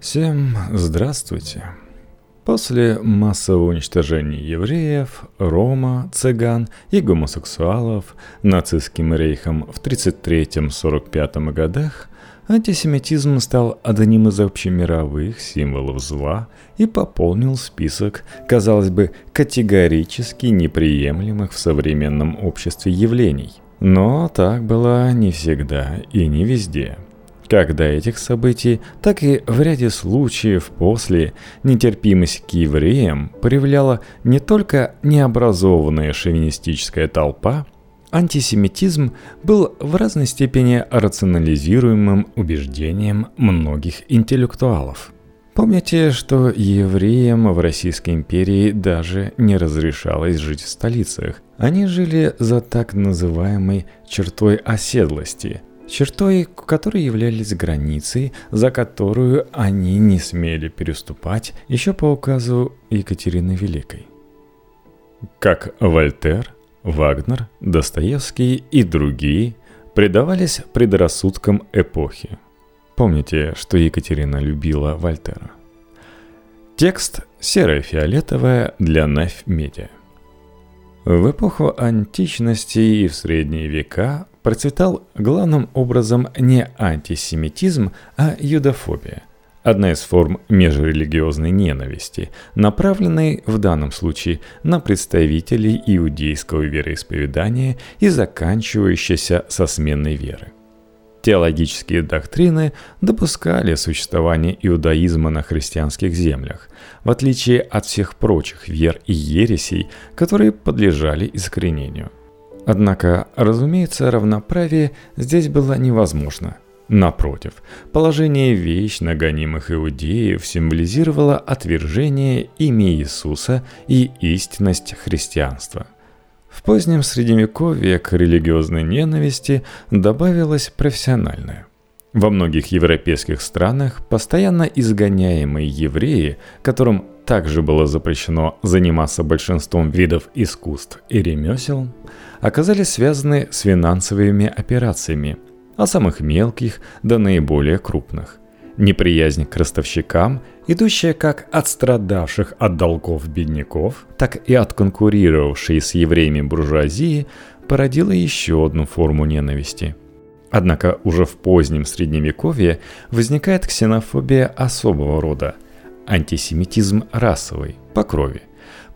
Всем здравствуйте. После массового уничтожения евреев, рома, цыган и гомосексуалов нацистским рейхом в 1933-1945 годах антисемитизм стал одним из общемировых символов зла и пополнил список, казалось бы, категорически неприемлемых в современном обществе явлений. Но так было не всегда и не везде – как до этих событий, так и в ряде случаев после нетерпимость к евреям проявляла не только необразованная шовинистическая толпа, антисемитизм был в разной степени рационализируемым убеждением многих интеллектуалов. Помните, что евреям в Российской империи даже не разрешалось жить в столицах. Они жили за так называемой чертой оседлости – чертой которой являлись границей, за которую они не смели переступать еще по указу Екатерины Великой. Как Вольтер, Вагнер, Достоевский и другие предавались предрассудкам эпохи. Помните, что Екатерина любила Вольтера. Текст серо-фиолетовая для Неф Медиа. В эпоху античности и в средние века процветал главным образом не антисемитизм, а юдофобия. Одна из форм межрелигиозной ненависти, направленной в данном случае на представителей иудейского вероисповедания и заканчивающейся со сменой веры. Теологические доктрины допускали существование иудаизма на христианских землях, в отличие от всех прочих вер и ересей, которые подлежали искоренению. Однако, разумеется, равноправие здесь было невозможно. Напротив, положение вечно гонимых иудеев символизировало отвержение имя Иисуса и истинность христианства. В позднем Средневековье к религиозной ненависти добавилась профессиональная. Во многих европейских странах постоянно изгоняемые евреи, которым также было запрещено заниматься большинством видов искусств и ремесел, оказались связаны с финансовыми операциями, а самых мелких до наиболее крупных. Неприязнь к ростовщикам, идущая как от страдавших от долгов бедняков, так и от конкурировавшей с евреями буржуазии, породила еще одну форму ненависти. Однако уже в позднем средневековье возникает ксенофобия особого рода – антисемитизм расовый, по крови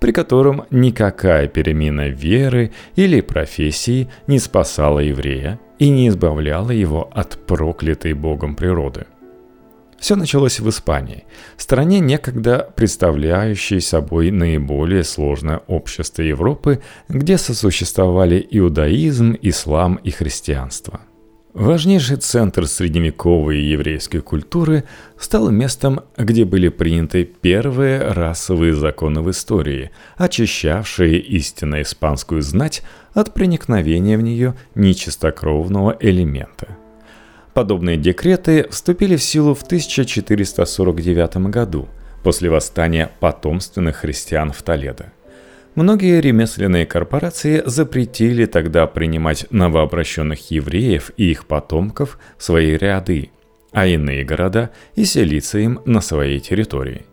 при котором никакая перемена веры или профессии не спасала еврея и не избавляла его от проклятой Богом природы. Все началось в Испании, стране некогда представляющей собой наиболее сложное общество Европы, где сосуществовали иудаизм, ислам и христианство – Важнейший центр средневековой еврейской культуры стал местом, где были приняты первые расовые законы в истории, очищавшие истинно испанскую знать от проникновения в нее нечистокровного элемента. Подобные декреты вступили в силу в 1449 году, после восстания потомственных христиан в Толедо. Многие ремесленные корпорации запретили тогда принимать новообращенных евреев и их потомков в свои ряды, а иные города и селиться им на своей территории.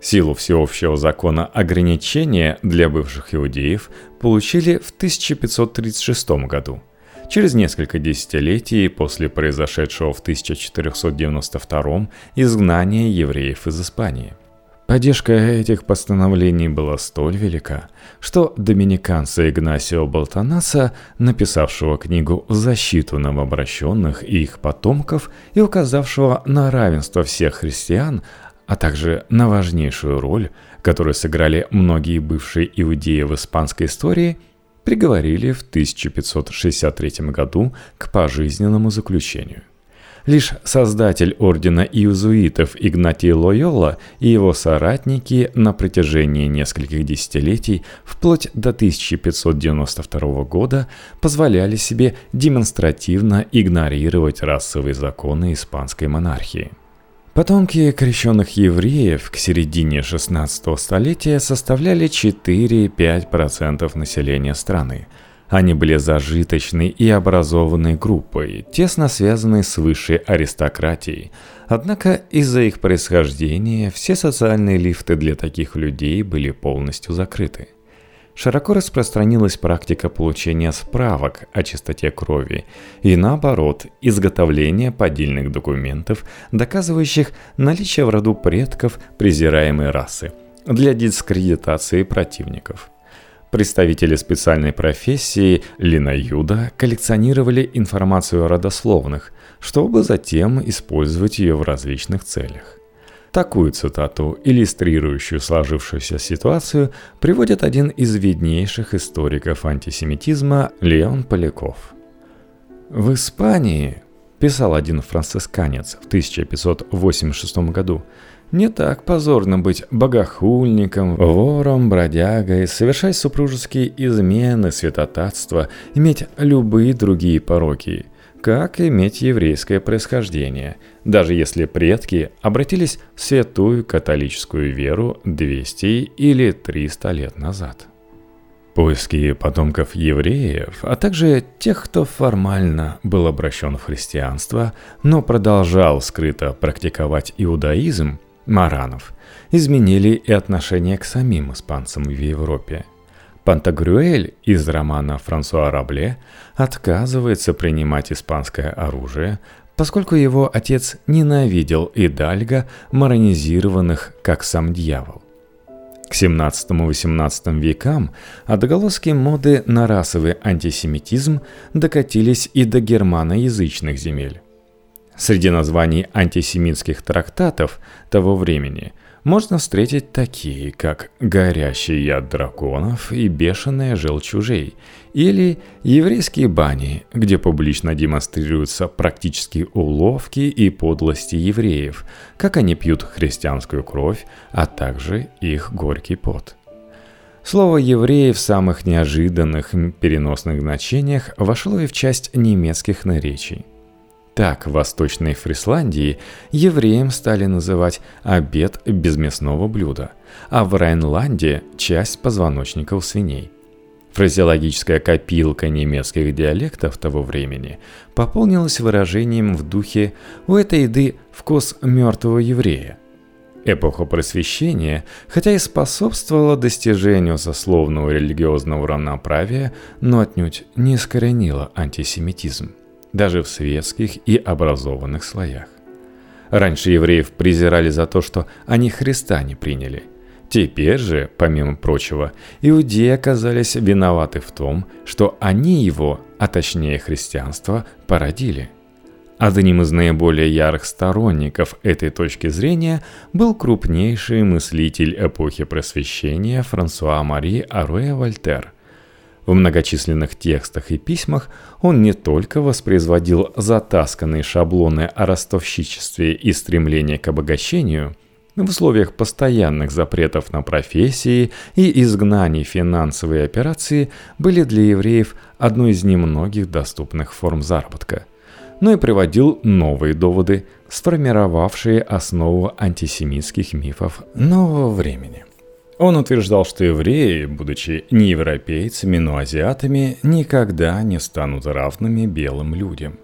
Силу всеобщего закона ограничения для бывших иудеев получили в 1536 году, через несколько десятилетий после произошедшего в 1492 изгнания евреев из Испании – Поддержка этих постановлений была столь велика, что доминиканца Игнасио Болтонаса, написавшего книгу в защиту новообращенных и их потомков и указавшего на равенство всех христиан, а также на важнейшую роль, которую сыграли многие бывшие иудеи в испанской истории, приговорили в 1563 году к пожизненному заключению. Лишь создатель ордена иезуитов Игнатий Лойола и его соратники на протяжении нескольких десятилетий, вплоть до 1592 года, позволяли себе демонстративно игнорировать расовые законы испанской монархии. Потомки крещенных евреев к середине 16 столетия составляли 4-5% населения страны – Они были зажиточной и образованной группой, тесно связанной с высшей аристократией. Однако из-за их происхождения все социальные лифты для таких людей были полностью закрыты. Широко распространилась практика получения справок о чистоте крови и, наоборот, изготовление поддельных документов, доказывающих наличие в роду предков презираемой расы, для дискредитации противников – Представители специальной профессии Линаюда коллекционировали информацию о родословных, чтобы затем использовать ее в различных целях. Такую цитату, иллюстрирующую сложившуюся ситуацию, приводит один из виднейших историков антисемитизма Леон Поляков. В Испании, писал один францисканец в 1586 году, не так позорно быть богохульником, вором, бродягой, совершать супружеские измены, святотатство, иметь любые другие пороки, как иметь еврейское происхождение, даже если предки обратились в святую католическую веру 200 или 300 лет назад. Поиски потомков евреев, а также тех, кто формально был обращен в христианство, но продолжал скрыто практиковать иудаизм, Маранов, изменили и отношение к самим испанцам в Европе. Пантагрюэль из романа Франсуа Рабле отказывается принимать испанское оружие, поскольку его отец ненавидел идальго, маронизированных как сам дьявол. К 17-18 векам отголоски моды на расовый антисемитизм докатились и до германоязычных земель. Среди названий антисемитских трактатов того времени можно встретить такие, как «Горящий яд драконов» и «Бешеная желчь чужей», или «Еврейские бани», где публично демонстрируются практические уловки и подлости евреев, как они пьют христианскую кровь, а также их горький пот. Слово «евреи» в самых неожиданных переносных значениях вошло и в часть немецких наречий – так в Восточной Фрисландии евреям стали называть обед без мясного блюда, а в Райнланде – часть позвоночников свиней. Фразеологическая копилка немецких диалектов того времени пополнилась выражением в духе «у этой еды вкус мертвого еврея». Эпоха просвещения, хотя и способствовала достижению сословного религиозного равноправия, но отнюдь не искоренила антисемитизм даже в светских и образованных слоях. Раньше евреев презирали за то, что они Христа не приняли. Теперь же, помимо прочего, иудеи оказались виноваты в том, что они его, а точнее христианство, породили. Одним из наиболее ярых сторонников этой точки зрения был крупнейший мыслитель эпохи Просвещения Франсуа Мари Аруэ Вольтер, в многочисленных текстах и письмах он не только воспроизводил затасканные шаблоны о ростовщичестве и стремлении к обогащению, в условиях постоянных запретов на профессии и изгнаний финансовые операции были для евреев одной из немногих доступных форм заработка, но и приводил новые доводы, сформировавшие основу антисемитских мифов нового времени. Он утверждал, что евреи, будучи не европейцами, но азиатами, никогда не станут равными белым людям.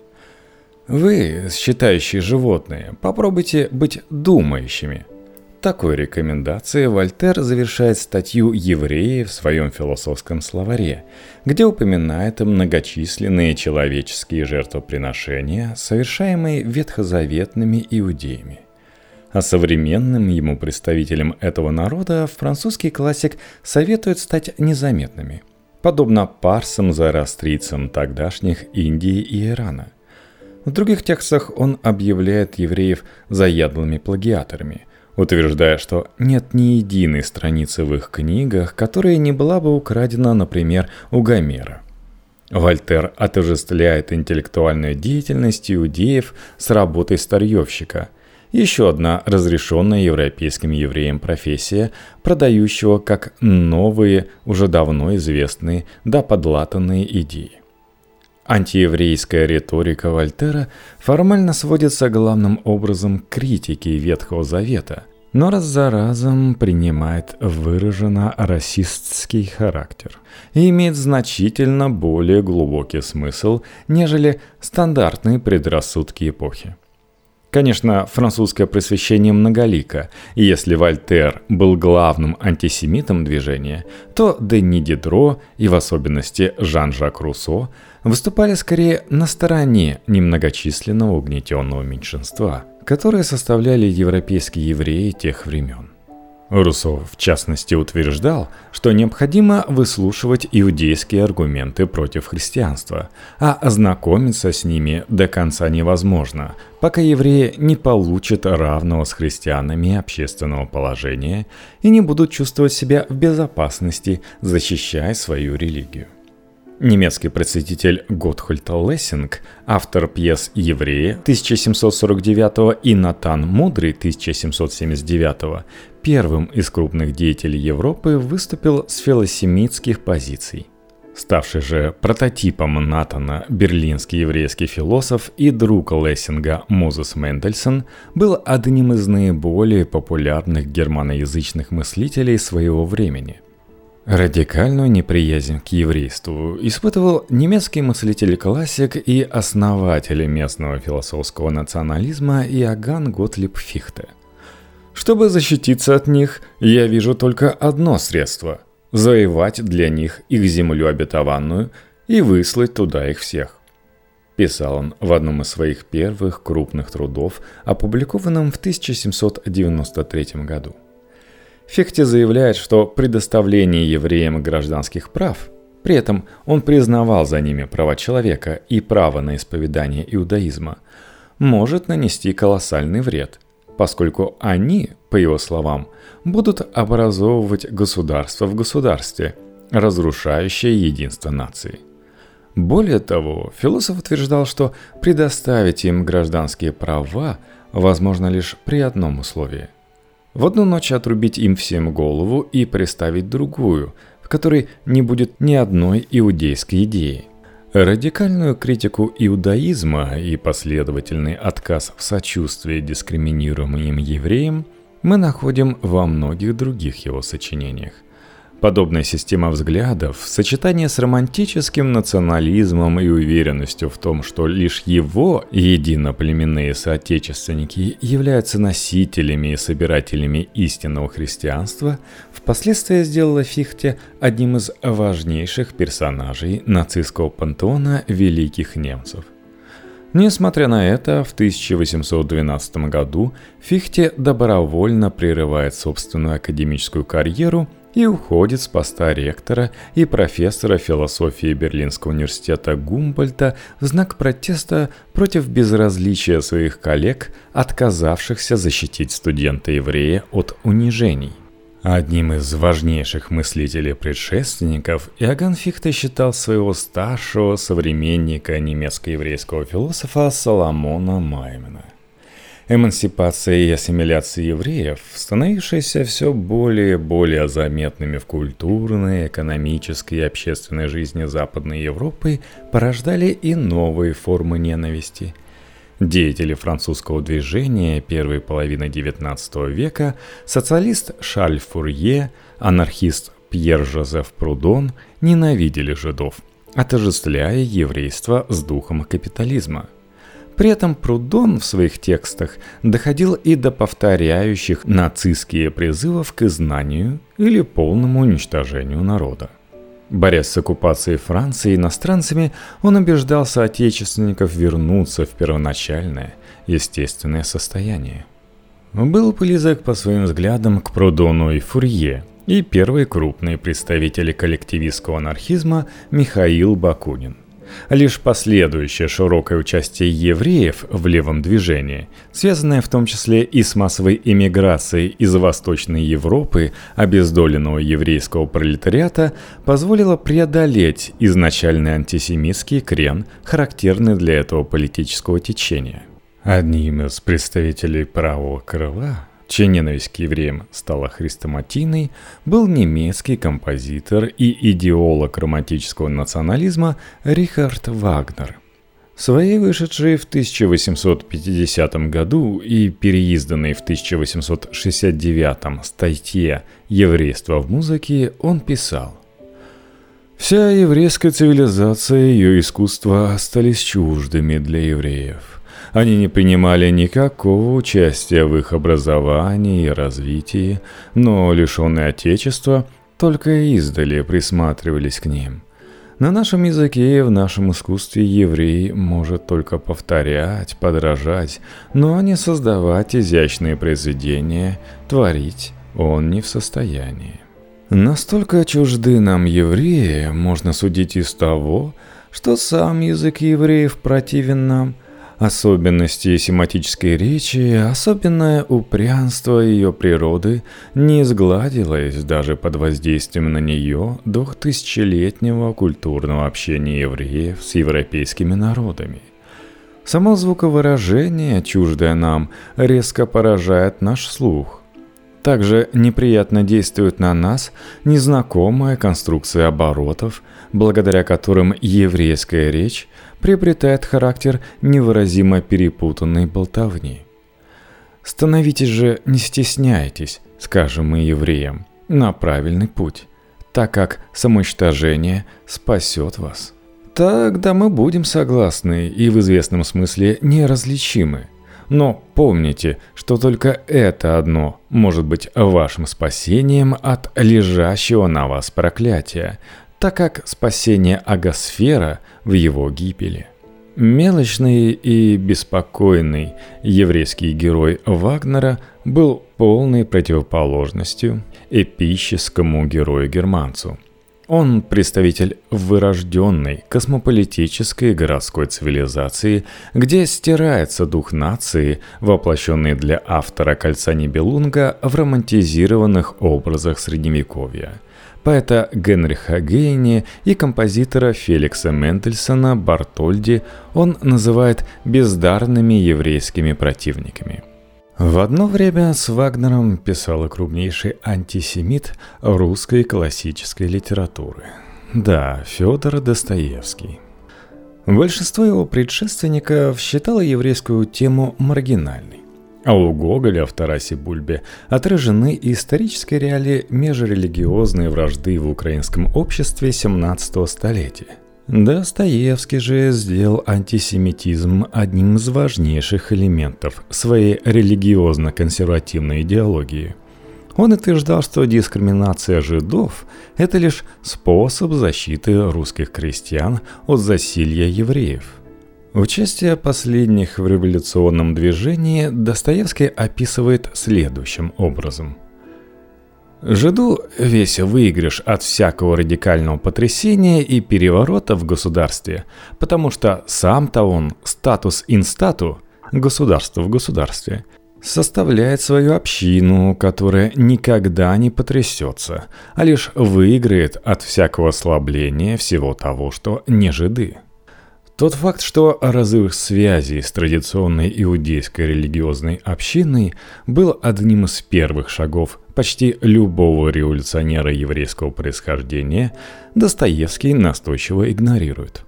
Вы, считающие животные, попробуйте быть думающими. Такой рекомендацией Вольтер завершает статью «Евреи» в своем философском словаре, где упоминает многочисленные человеческие жертвоприношения, совершаемые ветхозаветными иудеями – а современным ему представителям этого народа французский классик советует стать незаметными, подобно парсам зороастрийцам тогдашних Индии и Ирана. В других текстах он объявляет евреев заядлыми плагиаторами, утверждая, что нет ни единой страницы в их книгах, которая не была бы украдена, например, у Гомера. Вольтер отождествляет интеллектуальную деятельность иудеев с работой старьевщика – еще одна разрешенная европейским евреям профессия, продающего как новые, уже давно известные, да подлатанные идеи. Антиеврейская риторика Вольтера формально сводится главным образом к критике Ветхого Завета, но раз за разом принимает выраженно расистский характер и имеет значительно более глубокий смысл, нежели стандартные предрассудки эпохи. Конечно, французское просвещение многолико, и если Вольтер был главным антисемитом движения, то Дени Дидро и в особенности Жан-Жак Руссо выступали скорее на стороне немногочисленного угнетенного меньшинства, которые составляли европейские евреи тех времен. Руссо, в частности, утверждал, что необходимо выслушивать иудейские аргументы против христианства, а ознакомиться с ними до конца невозможно, пока евреи не получат равного с христианами общественного положения и не будут чувствовать себя в безопасности, защищая свою религию. Немецкий просветитель Готхольд Лессинг, автор пьес «Евреи» 1749 и «Натан Мудрый» 1779, первым из крупных деятелей Европы выступил с филосемитских позиций. Ставший же прототипом Натана берлинский еврейский философ и друг Лессинга Мозес Мендельсон был одним из наиболее популярных германоязычных мыслителей своего времени – Радикальную неприязнь к еврейству испытывал немецкий мыслитель-классик и основатель местного философского национализма Иоганн Готлиб Фихте. Чтобы защититься от них, я вижу только одно средство – завоевать для них их землю обетованную и выслать туда их всех. Писал он в одном из своих первых крупных трудов, опубликованном в 1793 году. Фехте заявляет, что предоставление евреям гражданских прав, при этом он признавал за ними права человека и право на исповедание иудаизма, может нанести колоссальный вред, поскольку они, по его словам, будут образовывать государство в государстве, разрушающее единство нации. Более того, философ утверждал, что предоставить им гражданские права возможно лишь при одном условии – в одну ночь отрубить им всем голову и представить другую, в которой не будет ни одной иудейской идеи. Радикальную критику иудаизма и последовательный отказ в сочувствии дискриминируемым евреям мы находим во многих других его сочинениях. Подобная система взглядов в сочетании с романтическим национализмом и уверенностью в том, что лишь его единоплеменные соотечественники являются носителями и собирателями истинного христианства, впоследствии сделала Фихте одним из важнейших персонажей нацистского пантеона великих немцев. Несмотря на это, в 1812 году Фихте добровольно прерывает собственную академическую карьеру – и уходит с поста ректора и профессора философии Берлинского университета Гумбольта в знак протеста против безразличия своих коллег, отказавшихся защитить студента-еврея от унижений. Одним из важнейших мыслителей предшественников Иоганн Фихте считал своего старшего современника немецко-еврейского философа Соломона Маймена – Эмансипация и ассимиляция евреев, становившиеся все более и более заметными в культурной, экономической и общественной жизни Западной Европы, порождали и новые формы ненависти. Деятели французского движения первой половины XIX века, социалист Шарль Фурье, анархист Пьер-Жозеф Прудон ненавидели жидов, отождествляя еврейство с духом капитализма – при этом Прудон в своих текстах доходил и до повторяющих нацистские призывов к изгнанию или полному уничтожению народа. Борясь с оккупацией Франции иностранцами, он убеждал соотечественников вернуться в первоначальное, естественное состояние. Был близок по своим взглядам к Прудону и Фурье, и первый крупный представитель коллективистского анархизма Михаил Бакунин – Лишь последующее широкое участие евреев в левом движении, связанное в том числе и с массовой эмиграцией из Восточной Европы обездоленного еврейского пролетариата, позволило преодолеть изначальный антисемитский крен, характерный для этого политического течения. Одним из представителей правого крыла чья ненависть к евреям стала хрестоматийной, был немецкий композитор и идеолог романтического национализма Рихард Вагнер. своей вышедшей в 1850 году и переизданной в 1869 статье «Еврейство в музыке» он писал Вся еврейская цивилизация и ее искусство остались чуждыми для евреев. Они не принимали никакого участия в их образовании и развитии, но лишенные Отечества только издали присматривались к ним – на нашем языке и в нашем искусстве еврей может только повторять, подражать, но не создавать изящные произведения, творить он не в состоянии. Настолько чужды нам евреи, можно судить из того, что сам язык евреев противен нам – Особенности семантической речи, особенное упрямство ее природы не сгладилось даже под воздействием на нее двухтысячелетнего культурного общения евреев с европейскими народами. Само звуковыражение, чуждое нам, резко поражает наш слух. Также неприятно действует на нас незнакомая конструкция оборотов, благодаря которым еврейская речь приобретает характер невыразимо перепутанной болтовни. Становитесь же, не стесняйтесь, скажем мы евреям, на правильный путь, так как самоуничтожение спасет вас. Тогда мы будем согласны и в известном смысле неразличимы. Но помните, что только это одно может быть вашим спасением от лежащего на вас проклятия, так как спасение Агосфера в его гибели. Мелочный и беспокойный еврейский герой Вагнера был полной противоположностью эпическому герою-германцу. Он представитель вырожденной космополитической городской цивилизации, где стирается дух нации, воплощенный для автора «Кольца Нибелунга» в романтизированных образах Средневековья – поэта Генриха Гейне и композитора Феликса Мендельсона Бартольди он называет бездарными еврейскими противниками. В одно время с Вагнером писал крупнейший антисемит русской классической литературы. Да, Федор Достоевский. Большинство его предшественников считало еврейскую тему маргинальной. А у Гоголя в Тарасе Бульбе отражены исторические реалии межрелигиозной вражды в украинском обществе 17 столетия. Достоевский же сделал антисемитизм одним из важнейших элементов своей религиозно-консервативной идеологии. Он утверждал, что дискриминация жидов – это лишь способ защиты русских крестьян от засилья евреев – Участие последних в революционном движении Достоевский описывает следующим образом. Жиду весь выигрыш от всякого радикального потрясения и переворота в государстве, потому что сам-то он статус инстату, государство в государстве, составляет свою общину, которая никогда не потрясется, а лишь выиграет от всякого ослабления всего того, что не жиды. Тот факт, что разрыв связи с традиционной иудейской религиозной общиной был одним из первых шагов почти любого революционера еврейского происхождения, Достоевский настойчиво игнорирует.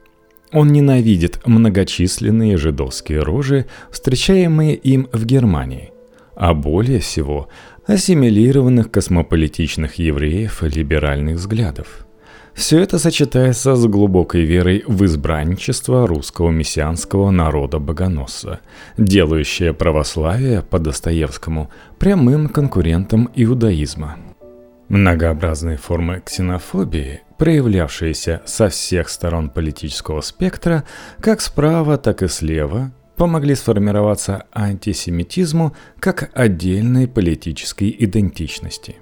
Он ненавидит многочисленные жидовские рожи, встречаемые им в Германии, а более всего ассимилированных космополитичных евреев либеральных взглядов – все это сочетается с глубокой верой в избранничество русского мессианского народа-богоносца, делающее православие по Достоевскому прямым конкурентом иудаизма. Многообразные формы ксенофобии, проявлявшиеся со всех сторон политического спектра, как справа, так и слева, помогли сформироваться антисемитизму как отдельной политической идентичности.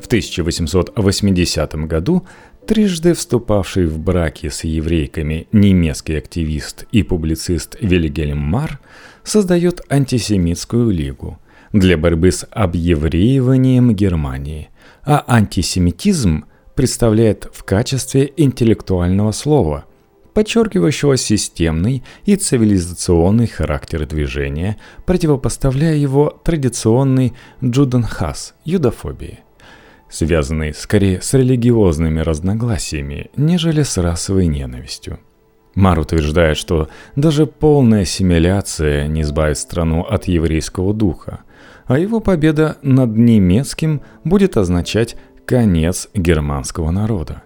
В 1880 году Трижды вступавший в браки с еврейками немецкий активист и публицист Вильгельм Мар создает антисемитскую лигу для борьбы с объевреиванием Германии, а антисемитизм представляет в качестве интеллектуального слова, подчеркивающего системный и цивилизационный характер движения, противопоставляя его традиционной джуденхас – юдофобии связанный скорее с религиозными разногласиями, нежели с расовой ненавистью. Мар утверждает, что даже полная ассимиляция не избавит страну от еврейского духа, а его победа над немецким будет означать конец германского народа.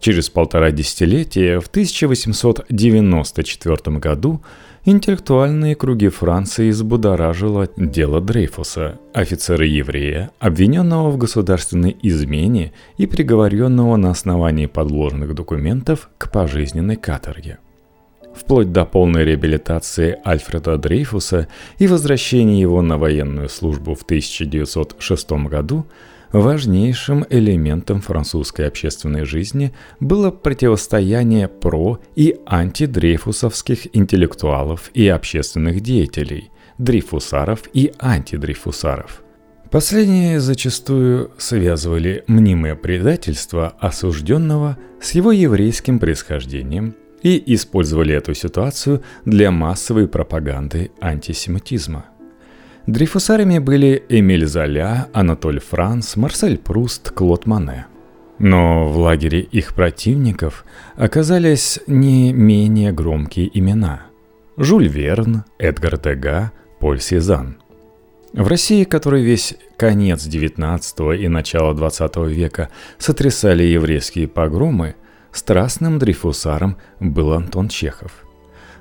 Через полтора десятилетия, в 1894 году, интеллектуальные круги Франции взбудоражило дело Дрейфуса, офицера-еврея, обвиненного в государственной измене и приговоренного на основании подложных документов к пожизненной каторге. Вплоть до полной реабилитации Альфреда Дрейфуса и возвращения его на военную службу в 1906 году – Важнейшим элементом французской общественной жизни было противостояние про- и антидрейфусовских интеллектуалов и общественных деятелей, дрейфусаров и антидрейфусаров. Последние зачастую связывали мнимое предательство осужденного с его еврейским происхождением и использовали эту ситуацию для массовой пропаганды антисемитизма – Дрейфусарами были Эмиль Золя, Анатоль Франс, Марсель Пруст, Клод Мане. Но в лагере их противников оказались не менее громкие имена. Жюль Верн, Эдгар Дега, Поль Сезанн. В России, которой весь конец XIX и начало XX века сотрясали еврейские погромы, страстным дрейфусаром был Антон Чехов.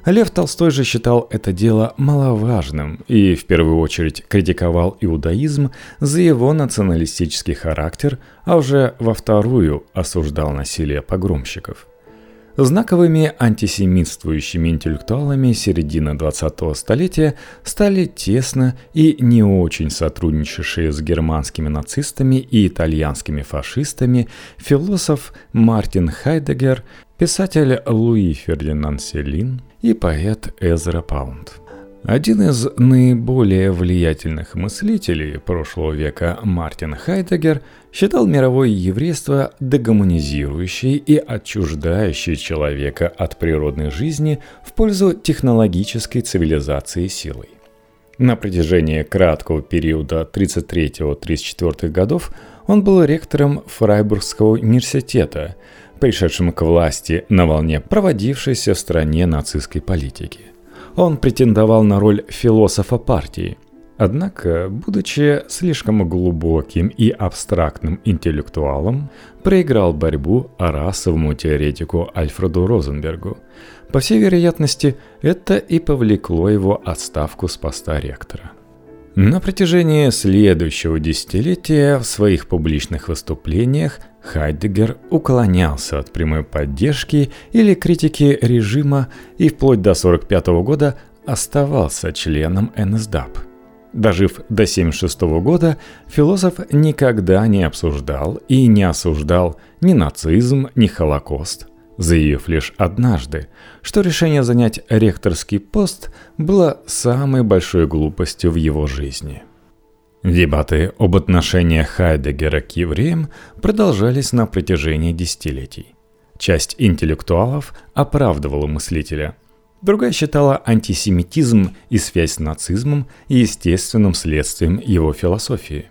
Лев Толстой же считал это дело маловажным и в первую очередь критиковал иудаизм за его националистический характер, а уже во вторую осуждал насилие погромщиков. Знаковыми антисемитствующими интеллектуалами середины 20-го столетия стали тесно и не очень сотрудничавшие с германскими нацистами и итальянскими фашистами философ Мартин Хайдегер, писатель Луи Фердинанд Селин – и поэт Эзра Паунд. Один из наиболее влиятельных мыслителей прошлого века Мартин Хайдегер считал мировое еврейство дегуманизирующей и отчуждающей человека от природной жизни в пользу технологической цивилизации силой. На протяжении краткого периода 33-34 годов он был ректором Фрайбургского университета – пришедшим к власти на волне проводившейся в стране нацистской политики. Он претендовал на роль философа партии. Однако, будучи слишком глубоким и абстрактным интеллектуалом, проиграл борьбу расовому теоретику Альфреду Розенбергу. По всей вероятности, это и повлекло его отставку с поста ректора. На протяжении следующего десятилетия в своих публичных выступлениях Хайдегер уклонялся от прямой поддержки или критики режима и вплоть до 1945 года оставался членом НСДАП. Дожив до 1976 года, философ никогда не обсуждал и не осуждал ни нацизм, ни Холокост, заявив лишь однажды, что решение занять ректорский пост было самой большой глупостью в его жизни – Дебаты об отношениях Хайдегера к евреям продолжались на протяжении десятилетий. Часть интеллектуалов оправдывала мыслителя, другая считала антисемитизм и связь с нацизмом естественным следствием его философии.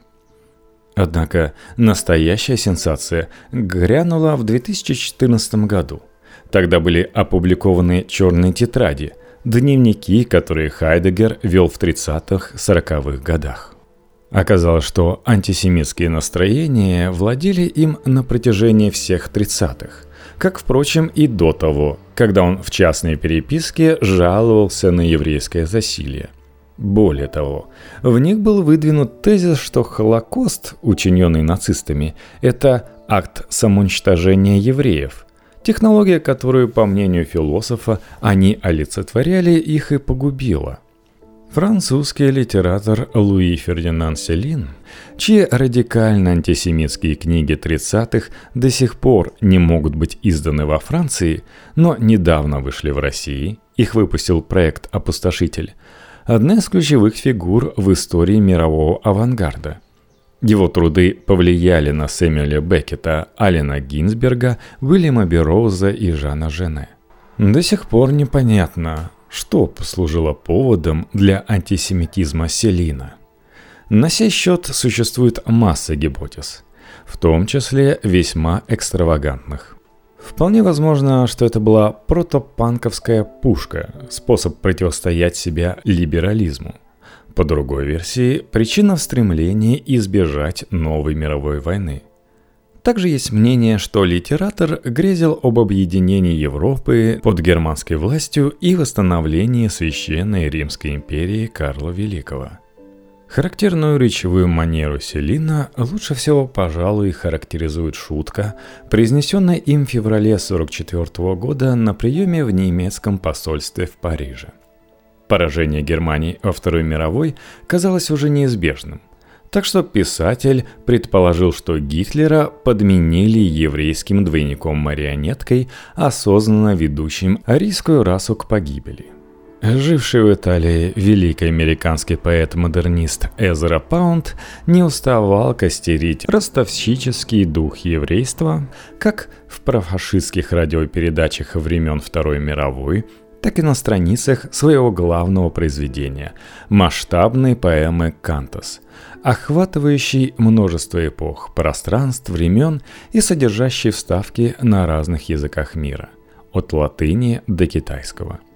Однако настоящая сенсация грянула в 2014 году. Тогда были опубликованы черные тетради, дневники, которые Хайдегер вел в 30-40-х годах. Оказалось, что антисемитские настроения владели им на протяжении всех 30-х, как, впрочем, и до того, когда он в частной переписке жаловался на еврейское засилие. Более того, в них был выдвинут тезис, что Холокост, учиненный нацистами, это акт самоуничтожения евреев, технология, которую, по мнению философа, они олицетворяли, их и погубила – Французский литератор Луи Фердинанд Селин, чьи радикально антисемитские книги 30-х до сих пор не могут быть изданы во Франции, но недавно вышли в России, их выпустил проект «Опустошитель», одна из ключевых фигур в истории мирового авангарда. Его труды повлияли на Сэмюэля Беккета, Алина Гинзберга, Уильяма Бероуза и Жана Жене. До сих пор непонятно, что послужило поводом для антисемитизма Селина. На сей счет существует масса гипотез, в том числе весьма экстравагантных. Вполне возможно, что это была протопанковская пушка, способ противостоять себя либерализму. По другой версии, причина в стремлении избежать новой мировой войны. Также есть мнение, что литератор грезил об объединении Европы под германской властью и восстановлении Священной Римской империи Карла Великого – Характерную речевую манеру Селина лучше всего, пожалуй, характеризует шутка, произнесенная им в феврале 1944 года на приеме в немецком посольстве в Париже. Поражение Германии во Второй мировой казалось уже неизбежным, так что писатель предположил, что Гитлера подменили еврейским двойником-марионеткой, осознанно ведущим арийскую расу к погибели – Живший в Италии великий американский поэт-модернист Эзра Паунд не уставал костерить ростовщический дух еврейства как в профашистских радиопередачах времен Второй мировой, так и на страницах своего главного произведения – масштабной поэмы «Кантос», охватывающей множество эпох, пространств, времен и содержащей вставки на разных языках мира – от латыни до китайского –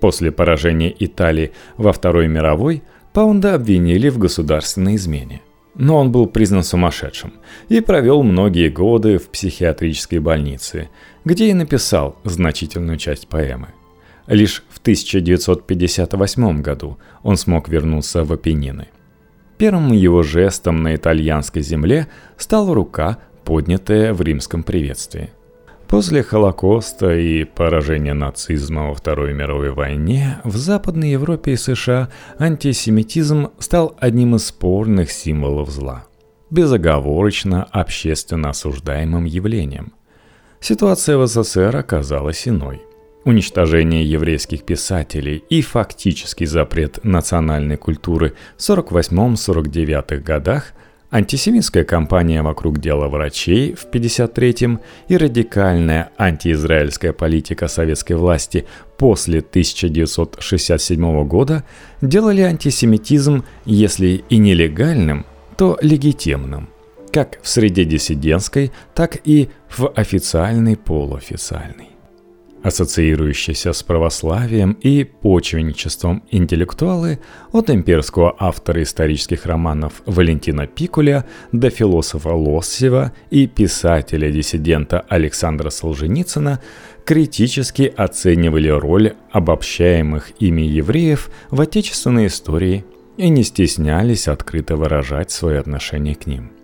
После поражения Италии во Второй мировой Паунда обвинили в государственной измене. Но он был признан сумасшедшим и провел многие годы в психиатрической больнице, где и написал значительную часть поэмы. Лишь в 1958 году он смог вернуться в Апеннины. Первым его жестом на итальянской земле стала рука, поднятая в римском приветствии. После Холокоста и поражения нацизма во Второй мировой войне в Западной Европе и США антисемитизм стал одним из спорных символов зла, безоговорочно общественно осуждаемым явлением. Ситуация в СССР оказалась иной. Уничтожение еврейских писателей и фактический запрет национальной культуры в 48-49 годах – Антисемитская кампания вокруг дела врачей в 1953-м и радикальная антиизраильская политика советской власти после 1967 года делали антисемитизм, если и нелегальным, то легитимным, как в среде диссидентской, так и в официальной полуофициальной ассоциирующиеся с православием и почвенничеством интеллектуалы от имперского автора исторических романов Валентина Пикуля до философа Лоссева и писателя-диссидента Александра Солженицына критически оценивали роль обобщаемых ими евреев в отечественной истории и не стеснялись открыто выражать свое отношение к ним –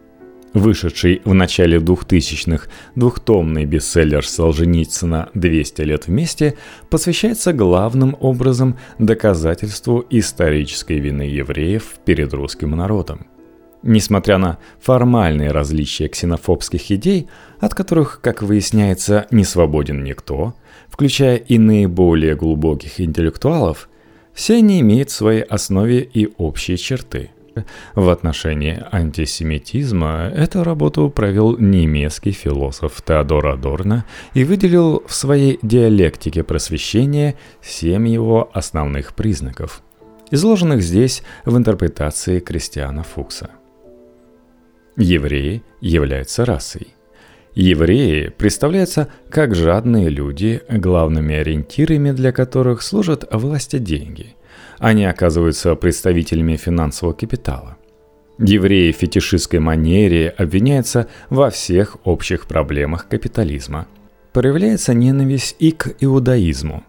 Вышедший в начале 2000-х двухтомный бестселлер Солженицына «200 лет вместе» посвящается главным образом доказательству исторической вины евреев перед русским народом. Несмотря на формальные различия ксенофобских идей, от которых, как выясняется, не свободен никто, включая и наиболее глубоких интеллектуалов, все они имеют в своей основе и общие черты – в отношении антисемитизма эту работу провел немецкий философ Теодор Адорно и выделил в своей диалектике просвещения семь его основных признаков, изложенных здесь в интерпретации Кристиана Фукса. Евреи являются расой. Евреи представляются как жадные люди, главными ориентирами для которых служат власти деньги – они оказываются представителями финансового капитала. Евреи в фетишистской манере обвиняются во всех общих проблемах капитализма. Проявляется ненависть и к иудаизму.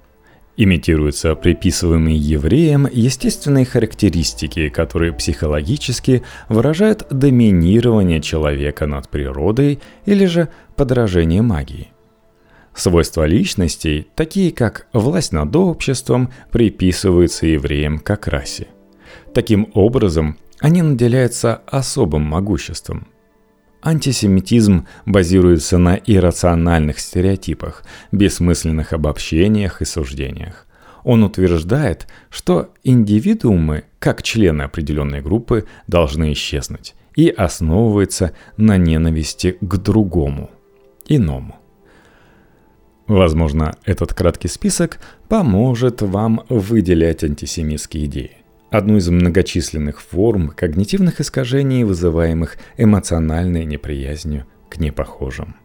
Имитируются приписываемые евреям естественные характеристики, которые психологически выражают доминирование человека над природой или же подражение магии. Свойства личностей, такие как власть над обществом, приписываются евреям как расе. Таким образом, они наделяются особым могуществом. Антисемитизм базируется на иррациональных стереотипах, бессмысленных обобщениях и суждениях. Он утверждает, что индивидуумы, как члены определенной группы, должны исчезнуть и основывается на ненависти к другому, иному. Возможно, этот краткий список поможет вам выделять антисемитские идеи. Одну из многочисленных форм когнитивных искажений, вызываемых эмоциональной неприязнью к непохожим.